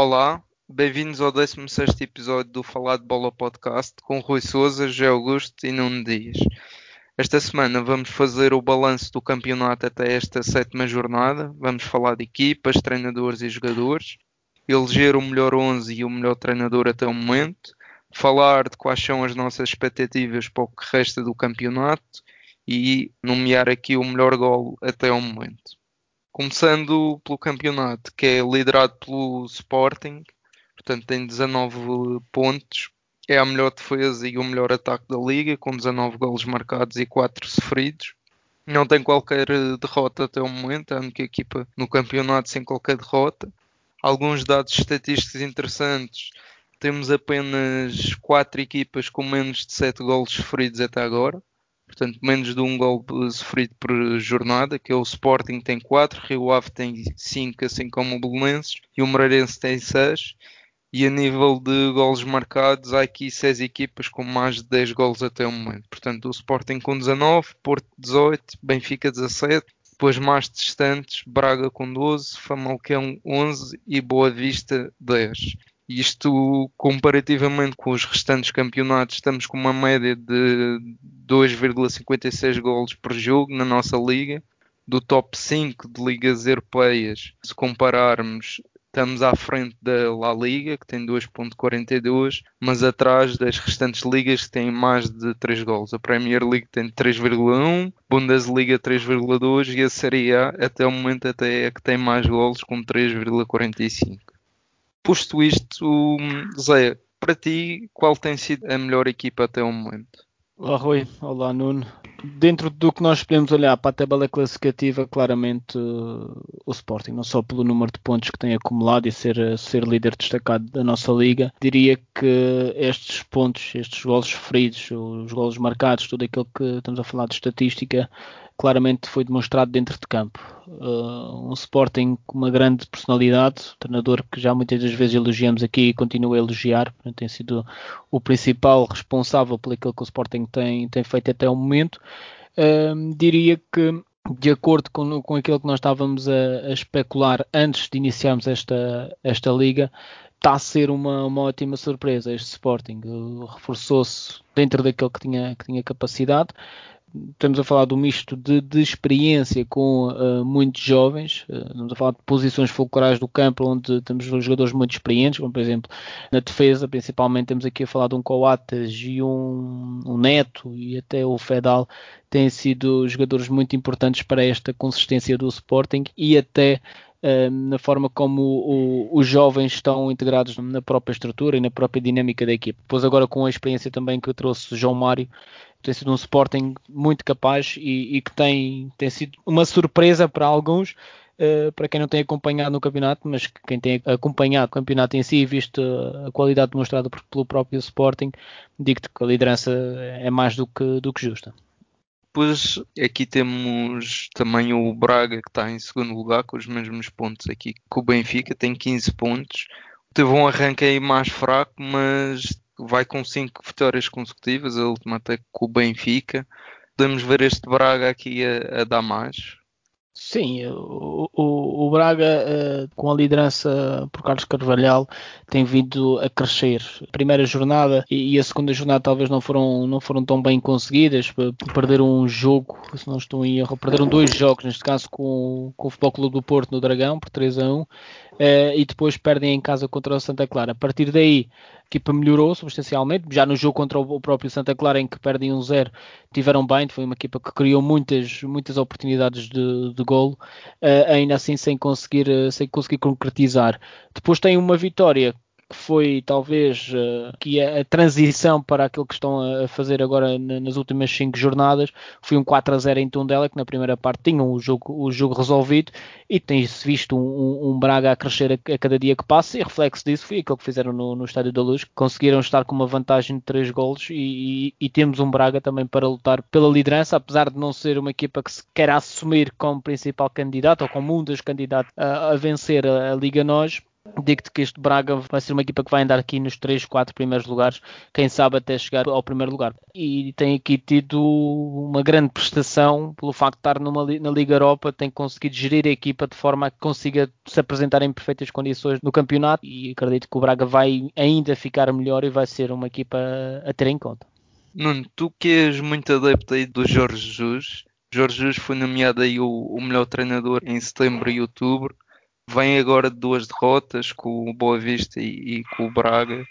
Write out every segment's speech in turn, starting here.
Olá, bem-vindos ao 16 episódio do Falar de Bola Podcast com Rui Souza, José Augusto e Nuno Dias. Esta semana vamos fazer o balanço do campeonato até esta sétima jornada. Vamos falar de equipas, treinadores e jogadores, eleger o melhor 11 e o melhor treinador até o momento, falar de quais são as nossas expectativas para o que resta do campeonato e nomear aqui o melhor gol até o momento. Começando pelo campeonato, que é liderado pelo Sporting, portanto tem 19 pontos, é a melhor defesa e o melhor ataque da liga, com 19 golos marcados e 4 sofridos. Não tem qualquer derrota até o momento, é a única equipa no campeonato sem qualquer derrota. Alguns dados estatísticos interessantes. Temos apenas 4 equipas com menos de 7 golos sofridos até agora. Portanto, menos de um gol sofrido por jornada, que é o Sporting tem 4, Rio Ave tem 5, assim como o Belenenses, e o Moreirense tem 6. E a nível de golos marcados, há aqui 6 equipas com mais de 10 golos até o momento. Portanto, o Sporting com 19, Porto 18, Benfica 17. Depois mais distantes, Braga com 12, Famalicão 11 e Boa Vista 10. Isto, comparativamente com os restantes campeonatos, estamos com uma média de 2,56 golos por jogo na nossa liga. Do top 5 de ligas europeias, se compararmos, Estamos à frente da La Liga, que tem 2.42, mas atrás das restantes ligas que têm mais de 3 gols. A Premier League tem 3,1, Bundesliga 3,2 e a Série A até o momento até é que tem mais gols com 3,45. Posto isto, Zé, para ti, qual tem sido a melhor equipa até o momento? Olá Rui, olá Nuno. Dentro do que nós podemos olhar para a tabela classificativa, claramente uh, o Sporting, não só pelo número de pontos que tem acumulado e ser, uh, ser líder destacado da nossa liga, diria que estes pontos, estes golos sofridos, os golos marcados, tudo aquilo que estamos a falar de estatística, claramente foi demonstrado dentro de campo. Uh, um Sporting com uma grande personalidade, treinador que já muitas das vezes elogiamos aqui e continua a elogiar, tem sido o principal responsável por aquilo que o Sporting tem, tem feito até o momento. Uh, diria que de acordo com, com aquilo que nós estávamos a, a especular antes de iniciarmos esta, esta liga, está a ser uma, uma ótima surpresa este Sporting. Reforçou-se dentro daquilo que tinha, que tinha capacidade estamos a falar do misto de, de experiência com uh, muitos jovens, uh, estamos a falar de posições fulcrais do campo onde temos jogadores muito experientes, como por exemplo na defesa, principalmente temos aqui a falar de um Coates e um, um Neto e até o Fedal têm sido jogadores muito importantes para esta consistência do Sporting e até uh, na forma como o, o, os jovens estão integrados na própria estrutura e na própria dinâmica da equipe. Depois agora com a experiência também que trouxe João Mário, tem sido um Sporting muito capaz e, e que tem, tem sido uma surpresa para alguns, uh, para quem não tem acompanhado no campeonato, mas quem tem acompanhado o campeonato em si e visto a qualidade demonstrada pelo próprio Sporting, digo-te que a liderança é mais do que, do que justa. Depois aqui temos também o Braga que está em segundo lugar com os mesmos pontos aqui que o Benfica, tem 15 pontos. Teve um arranque aí mais fraco, mas vai com 5 vitórias consecutivas, a última até com o Benfica. Podemos ver este Braga aqui a, a dar mais. Sim, o, o, o Braga, uh, com a liderança por Carlos Carvalhal, tem vindo a crescer. A primeira jornada e, a segunda jornada talvez não foram, não foram tão bem conseguidas. Perderam um jogo, se não estou em erro, perderam dois jogos, neste caso com, com o Futebol Clube do Porto no Dragão, por 3 a 1, uh, eh, e depois perdem em casa contra o Santa Clara. A partir daí, equipa melhorou substancialmente. Já no jogo contra o próprio Santa Clara, em que perdem um zero, tiveram bem. Foi uma equipa que criou muitas, muitas oportunidades de, de golo, uh, ainda assim sem conseguir, uh, sem conseguir concretizar. Depois tem uma vitória que foi talvez uh, que a, a, transição para aquilo que estão a fazer agora nas últimas cinco jornadas. Foi um 4 a 0 em Tondela que na primeira parte tinham o jogo, o jogo resolvido e tem-se visto um, um, Braga a crescer a, a, cada dia que passa e reflexo disso foi aquilo que fizeram no, no Estádio da Luz, conseguiram estar com uma vantagem de 3 golos e, e, e, temos um Braga também para lutar pela liderança, apesar de não ser uma equipa que se quer assumir como principal candidato ou como um dos candidatos a, a vencer a, a Liga Nós, digo-te que este Braga vai ser uma equipa que vai andar aqui nos 3, 4 primeiros lugares, quem sabe até chegar ao primeiro lugar. E tem aqui tido uma grande prestação pelo facto de estar numa, na Liga Europa, tem conseguido gerir a equipa de forma a que consiga se apresentar em perfeitas condições no campeonato e acredito que o Braga vai ainda ficar melhor e vai ser uma equipa a ter em conta. Nuno, tu que és muito adepto aí do Jorge Jesus, Jorge Jesus foi nomeado aí o, o melhor treinador em setembro e outubro vem agora de duas derrotas com o Boa Vista e, e com o Braga,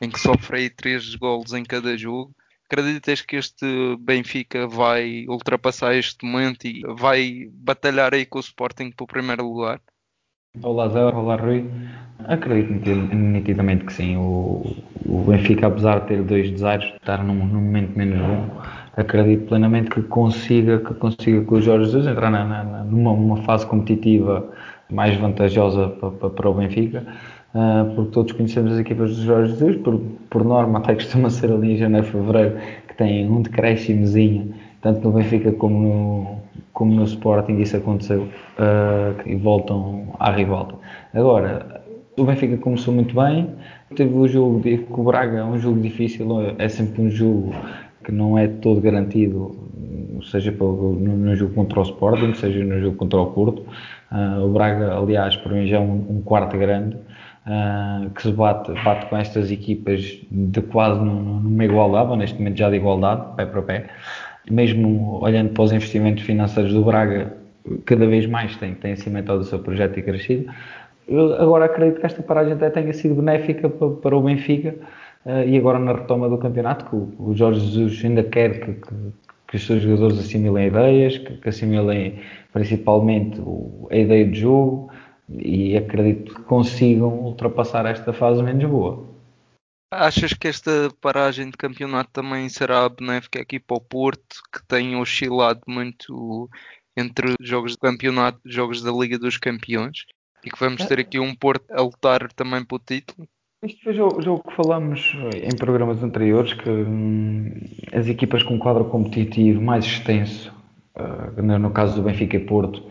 em que sofre aí três golos em cada jogo. Acreditas que este Benfica vai ultrapassar este momento e vai batalhar aí com o Sporting para o primeiro lugar? Olá Zé, olá Rui. Acredito nitidamente que sim. O, o Benfica, apesar de ter dois desaires, estar num, num, momento menos bom, acredito plenamente que consiga, que consiga com o Jorge Jesus entrar na, na, numa fase competitiva mais vantajosa para, para o Benfica, uh, porque todos conhecemos as equipas de Jorge Jesus, por, por norma até costuma ser ali em janeiro, fevereiro, que tem um decréscimozinho, tanto no Benfica como no, como no Sporting isso aconteceu, uh, e voltam à rivalta. Agora, o Benfica começou muito bem, teve o jogo com o Braga, é um jogo difícil, é sempre um jogo que não é todo garantido, seja no, jogo contra o Sporting, seja no jogo contra o Porto. Uh, o Braga, aliás, para mim já é um, um quarto grande, uh, que se bate, bate com estas equipas de quase numa igualdade, ou neste momento já de igualdade, pé para pé. Mesmo olhando para os investimentos financeiros do Braga, cada vez mais tem, tem cimentado o seu projeto e crescido. Eu agora acredito que esta paragem até tenha sido benéfica para, para o Benfica, Uh, e agora na retoma do campeonato, que o, o Jorge Jesus ainda quer que, que, que, os seus jogadores assimilem ideias, que, que assimilem principalmente o, a ideia de jogo e acredito que consigam ultrapassar esta fase menos boa. Achas que esta paragem de campeonato também será benéfica aqui para o Porto, que tem oscilado muito entre jogos de campeonato e jogos da Liga dos Campeões? E que vamos ter aqui um Porto a lutar também pelo título? Isto foi o jogo que falámos em programas anteriores, que hum, as equipas com quadro competitivo mais extenso, uh, no caso do Benfica e Porto,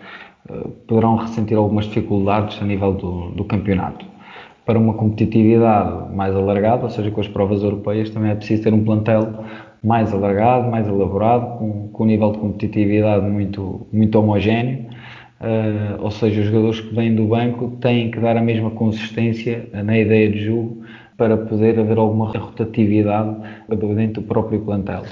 uh, poderão ressentir algumas dificuldades a nível do, do, campeonato. Para uma competitividade mais alargada, ou seja, com as provas europeias, também é preciso ter um plantel mais alargado, mais elaborado, com, com um nível de competitividade muito, muito homogéneo Uh, ou seja, os jogadores que vêm do banco têm que dar a mesma consistência na ideia de jogo para poder haver alguma rotatividade dentro do próprio plantel.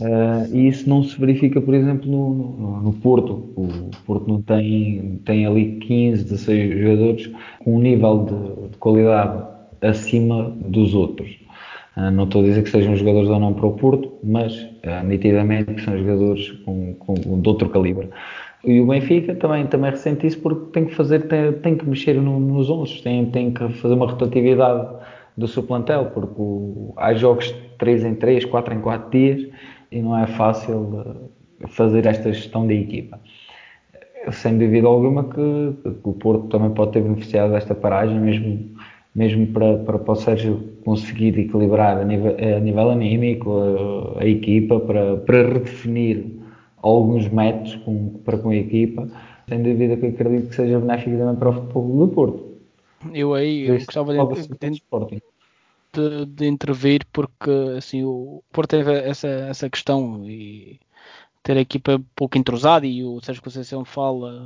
Uh, e isso não se verifica, por exemplo, no, no, no, Porto. O Porto não tem, tem ali 15, 16 jogadores com um nível de, de qualidade acima dos outros. Uh, não estou a dizer que sejam jogadores ou não para o Porto, mas uh, nitidamente são jogadores com, com, de outro calibre. E o Benfica também, também ressente isso porque tem que fazer, tem, tem que mexer no, nos 11, tem, tem que fazer uma rotatividade do seu plantel, porque o, há jogos de 3 em 3, 4 em 4 dias e não é fácil eh, fazer esta gestão da equipa. Sem dúvida alguma que, que, o Porto também pode ter beneficiado desta paragem, mesmo, mesmo para, para, para o Sérgio conseguir equilibrar a nível, a nível anímico a, a equipa, para, para redefinir alguns métodos com, para com a equipa, sem dúvida que acredito que seja benéfico também para o futebol do Porto. Eu aí eu gostava de, de, de, de, intervir porque assim, o Porto teve essa, essa questão e ter a equipa pouco entrosada e o Sérgio Conceição fala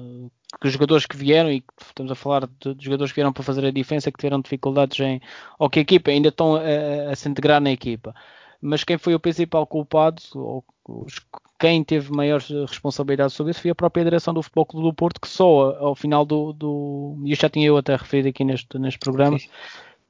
que os jogadores que vieram e estamos a falar de, de, jogadores que vieram para fazer a diferença que tiveram dificuldades em ou que a equipa ainda estão a, a se integrar na equipa mas quem foi o principal culpado ou os quem teve maior responsabilidade sobre isso foi a própria direção do Futebol Clube do Porto, que só ao final do. do e já tinha eu até referido aqui neste, neste programa, Sim.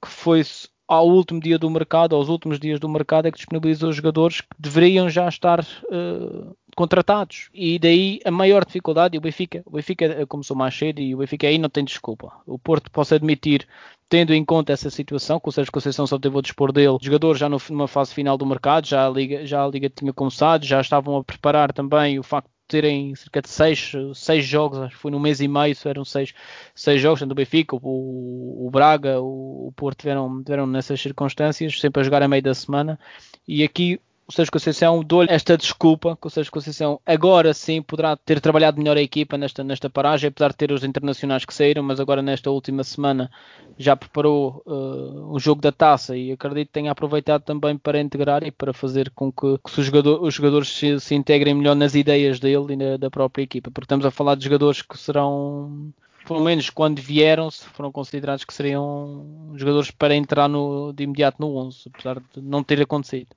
que foi ao último dia do mercado, aos últimos dias do mercado, é que disponibilizou os jogadores que deveriam já estar uh, contratados. E daí a maior dificuldade, o Benfica, o Benfica começou mais cedo e o Benfica aí não tem desculpa. O Porto posso admitir, tendo em conta essa situação, que o Sérgio Conceição só teve o dispor dele, jogadores já numa fase final do mercado, já a Liga, já a Liga tinha começado, já estavam a preparar também o facto terem cerca de seis, seis jogos, acho que foi no mês e meio, eram seis, seis jogos, tanto o Benfica, o, o Braga, o, o Porto tiveram, tiveram nessas circunstâncias, sempre a jogar a meio da semana, e aqui o Sérgio Conceição dou-lhe esta desculpa que o Sérgio Conceição agora sim poderá ter trabalhado melhor a equipa nesta, nesta paragem, apesar de ter os internacionais que saíram, mas agora nesta última semana já preparou uh, um jogo da taça e acredito que tenha aproveitado também para integrar e para fazer com que, que os, jogador, os, jogadores se, se, integrem melhor nas ideias dele e na, da própria equipa, porque estamos a falar de jogadores que serão pelo menos quando vieram, foram considerados que seriam jogadores para entrar no, de imediato no 11, apesar de não ter acontecido.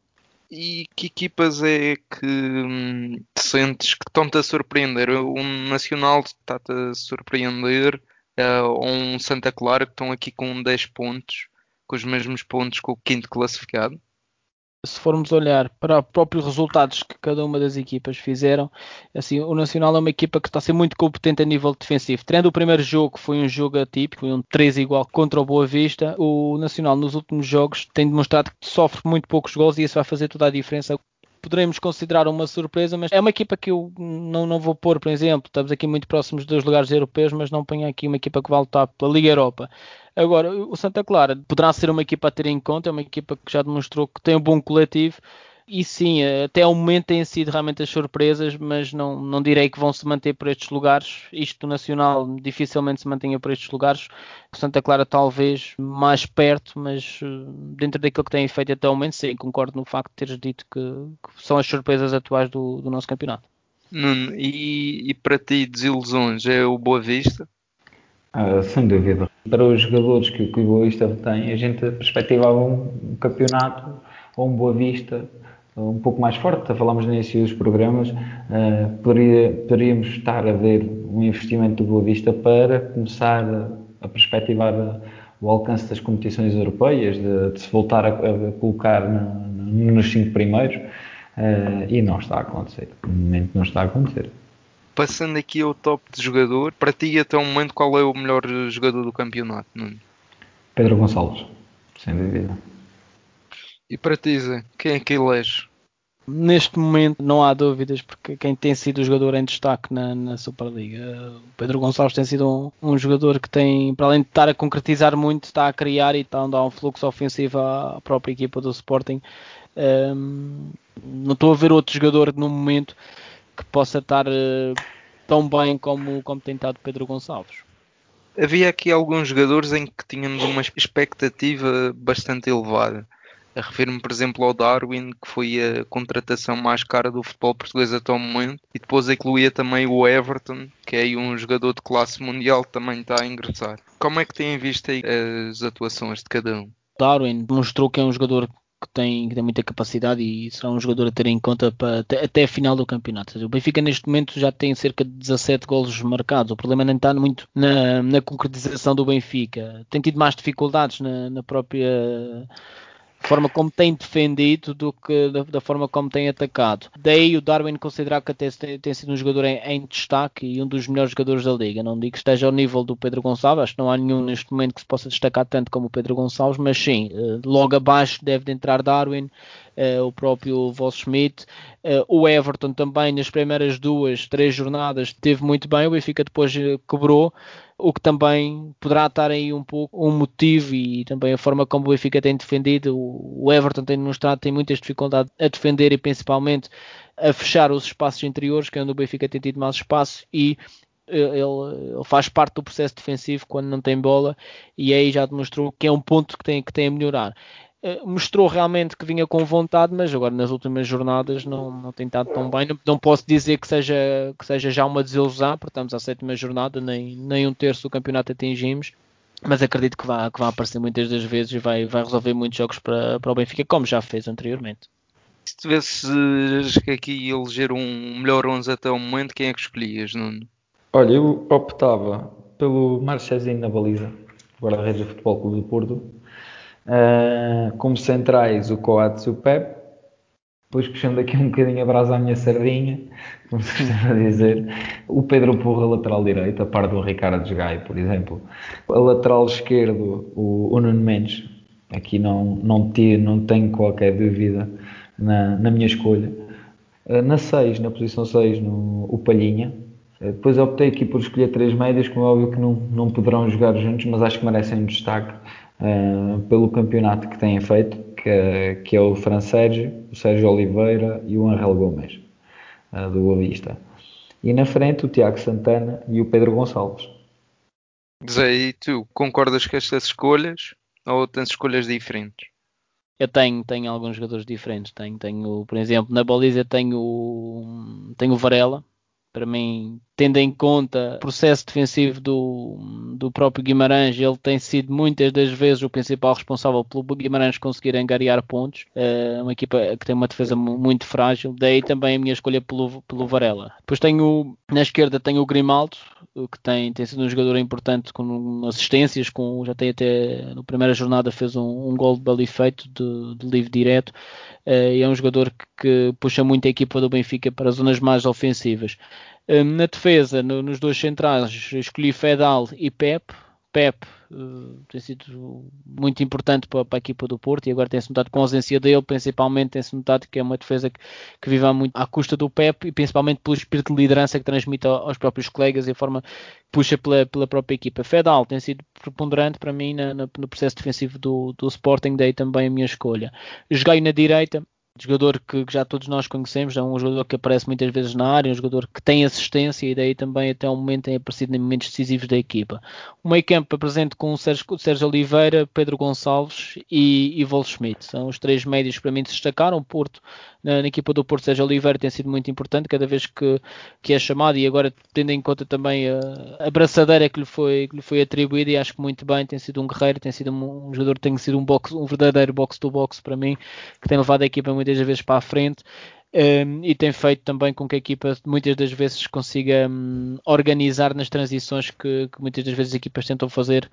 E que equipas é que hum, sentes que estão-te a surpreender? Um Nacional está-te a surpreender? Uh, ou um Santa Clara que estão aqui com 10 pontos, com os mesmos pontos que o quinto classificado? Se formos olhar para os próprios resultados que cada uma das equipas fizeram, assim, o Nacional é uma equipa que está a ser muito competente a nível defensivo. Tendo o primeiro jogo, foi um jogo atípico, foi um 3 igual contra o Boa Vista, o Nacional nos últimos jogos tem demonstrado que sofre muito poucos gols e isso vai fazer toda a diferença poderemos considerar uma surpresa, mas é uma equipa que eu não, não vou pôr, por exemplo, estamos aqui muito próximos dos lugares europeus, mas não ponho aqui uma equipa que vai lutar pela Liga Europa. Agora, o Santa Clara poderá ser uma equipa a ter em conta, é uma equipa que já demonstrou que tem um bom coletivo e sim, até ao momento têm sido realmente as surpresas, mas não, não direi que vão se manter por estes lugares. Isto Nacional dificilmente se mantenha por estes lugares. Santa Clara talvez mais perto, mas eh, dentro daquilo que têm feito até ao momento, sim, concordo no facto de teres dito que, que são as surpresas atuais do, do nosso campeonato. Nuno, e, e, para ti desilusões é o Boa Vista? Ah, sem dúvida. Para os jogadores que, o Boa Vista tem, a gente perspectivava um campeonato ou um Boa Vista um pouco mais forte, falámos no início dos programas, uh, poderia, poderíamos estar a ver um investimento do Boa Vista para começar a, perspectivar o alcance das competições europeias, de, de se voltar a, a colocar nos cinco primeiros, uh, e não está a acontecer. No momento não está a acontecer. Passando aqui ao top de jogador, para ti até o momento qual é o melhor jogador do campeonato? Nuno? Pedro Gonçalves, sem dúvida. E para ti, Zé, quem é que eleges? Neste momento não há dúvidas, porque quem tem sido o jogador em destaque na, na Superliga, o Pedro Gonçalves tem sido um, um, jogador que tem, para além de estar a concretizar muito, está a criar e está a dar um fluxo ofensivo à própria equipa do Sporting. Um, não estou a ver outro jogador no momento que possa estar uh, tão bem como, como tem estado Pedro Gonçalves. Havia aqui alguns jogadores em que tínhamos uma expectativa bastante elevada Refiro-me, por exemplo, ao Darwin, que foi a contratação mais cara do futebol português até o momento, e depois incluía também o Everton, que é um jogador de classe mundial que também está a ingressar. Como é que têm visto aí as atuações de cada um? Darwin demonstrou que é um jogador que tem, que tem muita capacidade e será um jogador a ter em conta para, até, até a final do campeonato. O Benfica neste momento já tem cerca de 17 golos marcados. O problema não está muito na, na concretização do Benfica. Tem tido mais dificuldades na, na própria forma como tem defendido do que da, da, forma como tem atacado. Daí o Darwin considerar que até tem, tem sido um jogador em, em, destaque e um dos melhores jogadores da liga. Não digo que esteja ao nível do Pedro Gonçalves, acho que não há nenhum neste momento que se possa destacar tanto como o Pedro Gonçalves, mas sim, eh, logo abaixo deve de entrar Darwin, uh, o próprio Voss Schmidt, uh, o Everton também nas primeiras duas, três jornadas teve muito bem, o Benfica depois quebrou, o que também poderá estar aí um pouco um motivo e também a forma como o Benfica tem defendido, o Everton tem demonstrado tem muitas dificuldades a defender e principalmente a fechar os espaços interiores, que é onde o Benfica tem tido mais espaço e ele, ele, faz parte do processo defensivo quando não tem bola e aí já demonstrou que é um ponto que tem, que tem a melhorar. Eh, mostrou realmente que vinha com vontade, mas agora nas últimas jornadas não, não tem estado tão bem. Não, não, posso dizer que seja, que seja já uma desilusão, porque estamos à sétima jornada, nem, nem um terço do campeonato atingimos. Mas acredito que vai, que vai aparecer muitas das vezes e vai, vai resolver muitos jogos para, para o Benfica, como já fez anteriormente. Se tivesses aqui eleger um melhor 11 até o momento, quem é que escolhias, Nuno? Olha, eu optava pelo Marchezinho na baliza, guarda-redes do Futebol Clube do Porto, Uh, como centrais, o Coates e o Pep. Depois, puxando aqui um bocadinho a brasa à minha sardinha, como se costuma dizer, o Pedro Porra, lateral direito, a par do Ricardo Gai, por exemplo. A lateral esquerdo, o, o Nuno Mendes. Aqui não, não, não tenho qualquer dúvida na, na minha escolha. Uh, na 6, na posição 6, no, o Palhinha. Uh, depois optei aqui por escolher três médias, como é óbvio que não, não poderão jogar juntos, mas acho que merecem um destaque uh, pelo campeonato que têm feito, que, que é o Fran Sérgio, o Sérgio Oliveira e o Angel Gomes, uh, do Boa Vista. E na frente o Tiago Santana e o Pedro Gonçalves. Zé, e tu concordas com estas escolhas ou tens escolhas diferentes? Eu tenho, tenho alguns jogadores diferentes. Tenho, tenho, por exemplo, na baliza tenho, tenho o Varela, para mim, tendo em conta o processo defensivo do, do próprio Guimarães, ele tem sido muitas das vezes o principal responsável pelo Guimarães conseguir angariar pontos. É uma equipa que tem uma defesa muito frágil, daí também a minha escolha pelo, pelo Varela. Depois tenho na esquerda tenho o Grimaldo, que tem, tem sido um jogador importante com assistências, com, já tem até na primeira jornada fez um, um gol de belo efeito de, de livre direto. Uh, e é um jogador que, que, puxa muito a equipa do Benfica para zonas mais ofensivas. Uh, na defesa, no, nos dois centrais, escolhi Fedal e Pep. Pep uh, tem sido muito importante para, para, a equipa do Porto e agora tem-se notado com a ausência dele, principalmente tem-se notado que é uma defesa que, que vive muito à custa do Pep e principalmente pelo espírito de liderança que transmite aos próprios colegas e a forma que puxa pela, pela própria equipa. Fedal tem sido preponderante para mim na, na, no processo defensivo do, do Sporting, daí também a minha escolha. Joguei na direita, jogador que, que, já todos nós conhecemos, é um jogador que aparece muitas vezes na área, um jogador que tem assistência e daí também até o momento tem aparecido em momentos decisivos da equipa. O meio campo apresento com o Sérgio, Sérgio Oliveira, Pedro Gonçalves e, e Schmidt. São os três médios que para mim se destacaram. Porto, na, na, equipa do Porto, Sérgio Oliveira tem sido muito importante cada vez que, que é chamado e agora tendo em conta também a, a braçadeira que lhe, foi, que lhe foi atribuída e acho que muito bem, tem sido um guerreiro, tem sido um, um jogador tem sido um, um verdadeiro box-to-box para mim, que tem levado a equipa muito muitas vezes para a frente. Um, e tem feito também com que a equipa muitas das vezes consiga um, organizar nas transições que, que, muitas das vezes as equipas tentam fazer.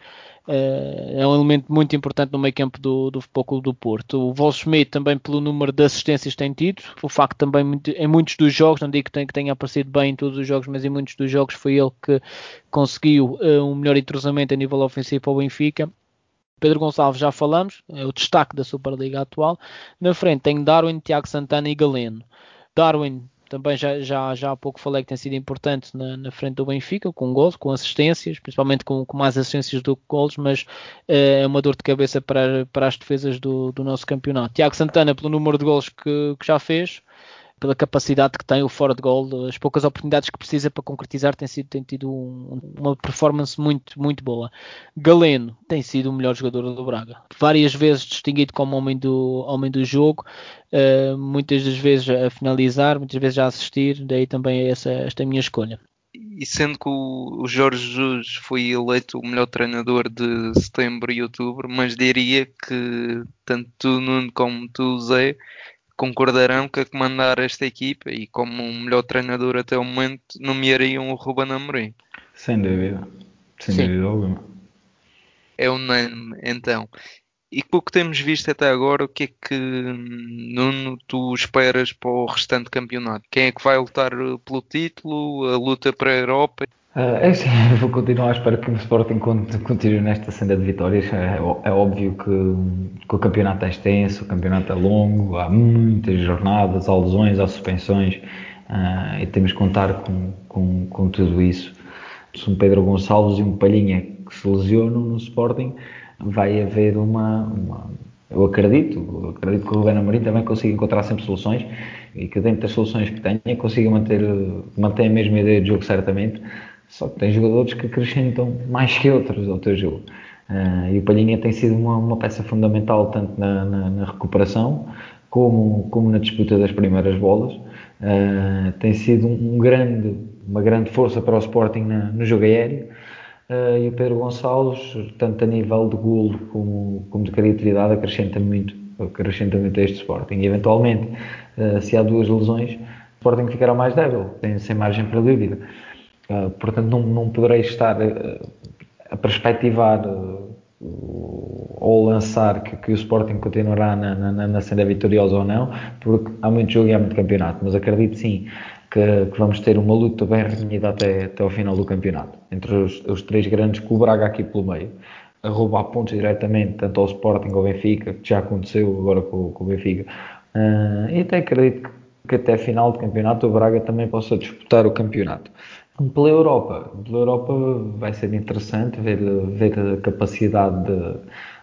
Uh, é um elemento muito importante no meio campo do, do Futebol Clube do Porto. O Volschmidt também pelo número de assistências que tem tido, o facto também em muitos dos jogos, não digo que, que tenha aparecido bem em todos os jogos, mas em muitos dos jogos foi ele que conseguiu uh, um melhor entrosamento a nível ofensivo ao Benfica Pedro Gonçalves já falamos, é o destaque da Superliga atual. Na frente tem Darwin, Tiago Santana e Galeno. Darwin também já, já, já há pouco falei que tem sido importante na, na frente do Benfica, com gols, com assistências, principalmente com, com mais assistências do que gols, mas uh, é uma dor de cabeça para, para as defesas do, do nosso campeonato. Tiago Santana, pelo número de gols que, que já fez, pela capacidade que tem o fora de gol, as poucas oportunidades que precisa para concretizar tem, sido, tem tido um, uma performance muito, muito boa. Galeno tem sido o melhor jogador do Braga, várias vezes distinguido como homem do, homem do jogo, uh, muitas das vezes a finalizar, muitas vezes a assistir, daí também essa, esta minha escolha. E sendo que o Jorge Jesus foi eleito o melhor treinador de setembro e outubro, mas diria que tanto tu, Nuno, como tu, Zé, concordarão que a comandar esta equipa e como o melhor treinador até o momento nomeariam o Ruben Amorim. Sem dúvida, sem Sim. dúvida alguma. É unânime, então. E com o que temos visto até agora, o que é que Nuno, tu esperas para o restante campeonato? Quem é que vai lutar pelo título, a luta para a Europa? Uh, é sim, vou continuar à espera que o Sporting continue nesta senda de vitórias. É, é óbvio que, que, o campeonato é extenso, o campeonato é longo, há muitas jornadas, há lesões, há suspensões uh, e temos que contar com, com, com, tudo isso. Se um Pedro Gonçalves e um Palhinha que se lesionam no Sporting, vai haver uma, uma eu acredito, eu acredito que o Ruben Amorim também consiga encontrar sempre soluções e que dentro das soluções que tenha consiga manter, manter a mesma ideia de jogo certamente só que tem jogadores que acrescentam mais que outros ao teu jogo. Uh, e o Palhinha tem sido uma, uma peça fundamental tanto na, na, na, recuperação como, como na disputa das primeiras bolas. Uh, tem sido um, um, grande, uma grande força para o Sporting na, no jogo aéreo. Uh, e o Pedro Gonçalves, tanto a nível de golo como, como de criatividade, acrescenta muito, acrescenta muito a este Sporting. E eventualmente, se há duas lesões, o Sporting ficará mais débil, tem, sem margem para dúvida. Uh, portanto, não, não poderei estar uh, a perspectivar uh, ou lançar que, que, o Sporting continuará na, na, na senda vitoriosa ou não, porque há muito jogo e há muito campeonato, mas acredito sim que, que vamos ter uma luta bem renhida até, até ao final do campeonato, entre os, os, três grandes, com o Braga aqui pelo meio, a roubar pontos diretamente, tanto ao Sporting como ao Benfica, que já aconteceu agora com, com o Benfica, e até acredito que, que até final do campeonato o Braga também possa disputar o campeonato. Pela Europa, pela Europa vai ser interessante ver, ver a capacidade de,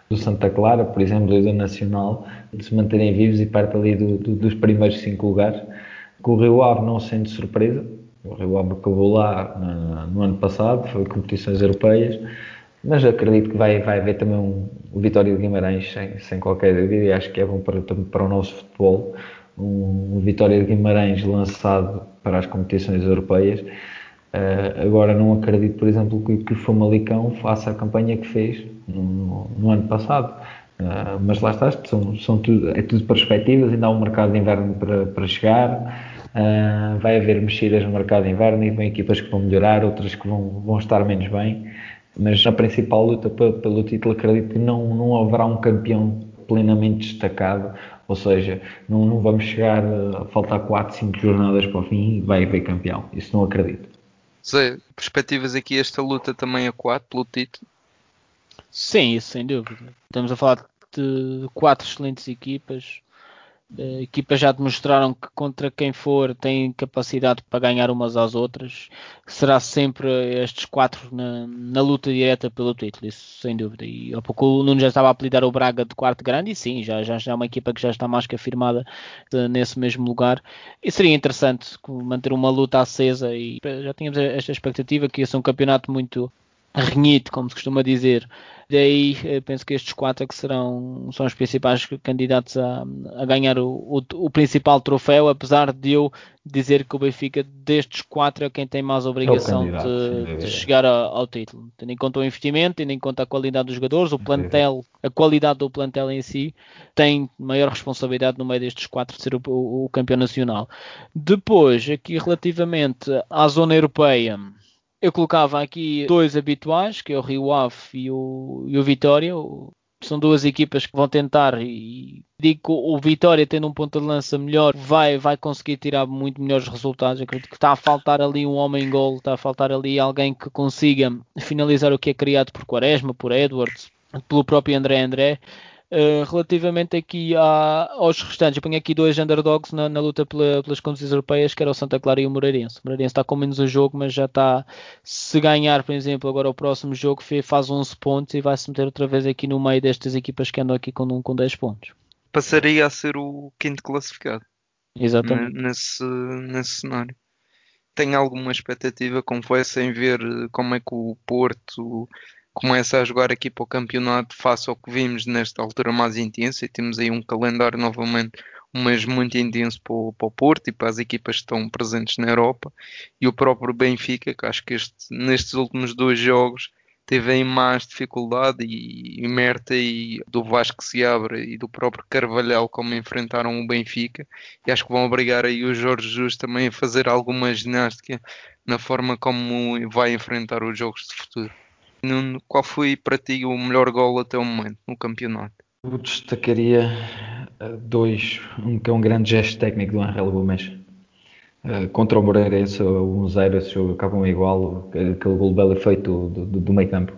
do Santa Clara, por exemplo, e do Nacional, de se manterem vivos e perto ali do, do, dos primeiros cinco lugares. Com o Rio Ave não sendo surpresa, o Rio Ave acabou lá no, no ano passado, foi competições europeias, mas acredito que vai, vai haver também um, o Vitória de Guimarães sem, sem qualquer dúvida e acho que é bom para, para o nosso futebol um, um Vitória de Guimarães lançado para as competições europeias. Uh, agora não acredito, por exemplo, que, que o Famalicão faça a campanha que fez no, no ano passado. Uh, mas lá está, são, são tudo, é tudo perspectivas, ainda há um mercado de inverno para, para chegar. Uh, vai haver mexidas no mercado de inverno e vem equipas que vão melhorar, outras que vão, vão estar menos bem. Mas na principal luta pelo, pelo título, acredito que não, não haverá um campeão plenamente destacado, ou seja, não, não vamos chegar a faltar 4, 5 jornadas para o fim e vai haver campeão. Isso não acredito. Zé, perspectivas aqui esta luta também a 4 pelo título? Sim, isso sem dúvida. Estamos a falar de quatro excelentes equipas. Uh, equipas já demonstraram que contra quem for têm capacidade para ganhar umas às outras. Será sempre estes quatro na, na, luta direta pelo título, isso sem dúvida. E há pouco o Nuno já estava a apelidar o Braga de quarto grande, e sim, já, já, já é uma equipa que já está mais que afirmada de, nesse mesmo lugar. E seria interessante manter uma luta acesa e já tínhamos esta expectativa que ia ser um campeonato muito renhido, como se costuma dizer. Daí eh, penso que estes quatro é que serão são os principais candidatos a, a ganhar o, o, o, principal troféu, apesar de eu dizer que o Benfica destes quatro é quem tem mais obrigação é de, de, chegar a, ao título. Tendo em conta o investimento, tendo em conta a qualidade dos jogadores, o plantel, a qualidade do plantel em si, tem maior responsabilidade no meio destes quatro de ser o, o campeão nacional. Depois, aqui relativamente à zona europeia eu colocava aqui dois habituais, que é o Rio Ave e o, e o Vitória. São duas equipas que vão tentar e digo que o Vitória tendo um ponto de lança melhor vai, vai conseguir tirar muito melhores resultados. Eu acredito que está a faltar ali um homem-gol, está a faltar ali alguém que consiga finalizar o que é criado por Quaresma, por Edwards, pelo próprio André André. Uh, relativamente aqui a, aos restantes, eu ponho aqui dois underdogs na, na luta pela, pelas condições europeias, que era o Santa Clara e o Moreirense. O Moreirense está com menos o jogo, mas já está, se ganhar, por exemplo, agora o próximo jogo, faz 11 pontos e vai se meter outra vez aqui no meio destas equipas que andam aqui com, com 10 pontos. Passaria a ser o quinto classificado. Exatamente. Nesse, nesse cenário. Tenho alguma expectativa, confesso, em ver como é que o Porto começa a jogar aqui para o campeonato face ao que vimos nesta altura mais intensa e temos aí um calendário novamente mês muito intenso para o, para o, Porto e para as equipas que estão presentes na Europa e o próprio Benfica que acho que este, nestes últimos dois jogos teve mais dificuldade e, e Merta e do Vasco se abre e do próprio Carvalhal como enfrentaram o Benfica e acho que vão obrigar aí o Jorge Jesus também a fazer alguma ginástica na forma como vai enfrentar os jogos de futuro. Nuno, qual foi para ti o melhor gol até o momento no campeonato? Eu destacaria eh, dois. Um que é um grande gesto técnico do Angel Gomes. Uh, contra o Moreirense, o 1-0, esse jogo acabam igual, aquele gol belo feito do, do, do meio campo.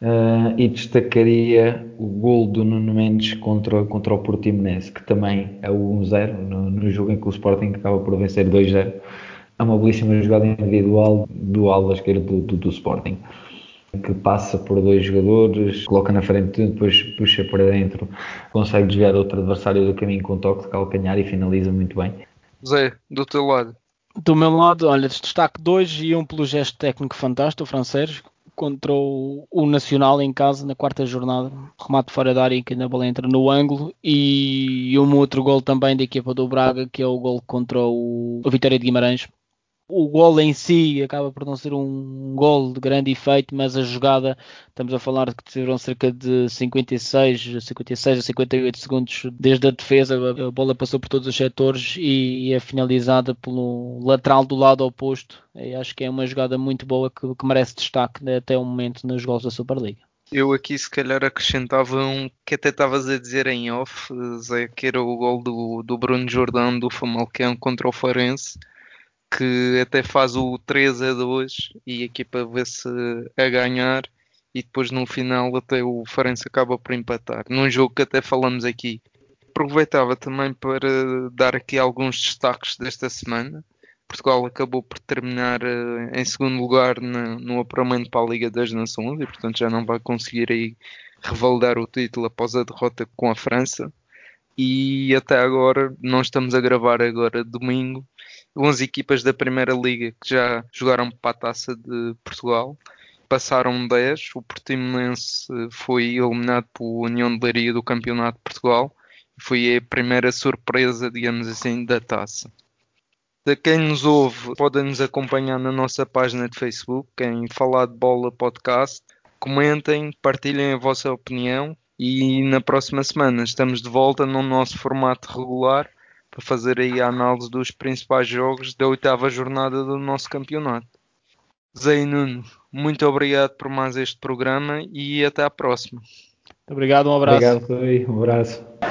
Uh, e destacaria o gol do Nuno Mendes contra, contra o Portimonense, que também é o 1-0, no, no, jogo em que o Sporting acaba por vencer 2-0. É uma belíssima jogada individual do ala esquerdo do, do, do Sporting que passa por dois jogadores, coloca na frente, depois puxa para dentro, consegue desviar outro adversário do caminho com toque de calcanhar e finaliza muito bem. Zé, do teu lado? Do meu lado, olha, destaque dois e um pelo gesto técnico fantástico, o francês, contra o, o, Nacional em casa na quarta jornada, remate fora da área em que a bola entra no ângulo e um outro gol também da equipa do Braga, que é o gol contra o, o Vitória de Guimarães, o gol em si acaba por não ser um gol de grande efeito, mas a jogada, estamos a falar de que tiveram cerca de 56, 56 a 58 segundos desde a defesa, a bola passou por todos os setores e, é finalizada pelo lateral do lado oposto. Acho que é uma jogada muito boa que, que merece destaque até o momento nos gols da Superliga. Eu aqui se calhar acrescentava um que até estavas a dizer em off, Zé, que era o gol do, do Bruno Jordão do Famalicão contra o Farense que até faz o 3 a 2 e a equipa vê-se a ganhar e depois no final até o Farense acaba por empatar. Num jogo que até falamos aqui. Aproveitava também para dar aqui alguns destaques desta semana. Portugal acabou por terminar uh, em segundo lugar no apuramento para a Liga das Nações e portanto já não vai conseguir aí revalidar o título após a derrota com a França. E até agora, nós estamos a gravar agora domingo, 11 equipas da Primeira Liga que já jogaram para a Taça de Portugal. Passaram 10, o Portimonense foi eliminado pela União de Leiria do Campeonato de Portugal. Foi a primeira surpresa, digamos assim, da taça. De quem nos ouve, podem nos acompanhar na nossa página de Facebook, em Falar de Bola Podcast. Comentem, partilhem a vossa opinião e na próxima semana estamos de volta no nosso formato regular para fazer aí a análise dos principais jogos da oitava jornada do nosso campeonato. Zé Nuno, muito obrigado por mais este programa e até à próxima. Obrigado, um abraço. Obrigado, um abraço.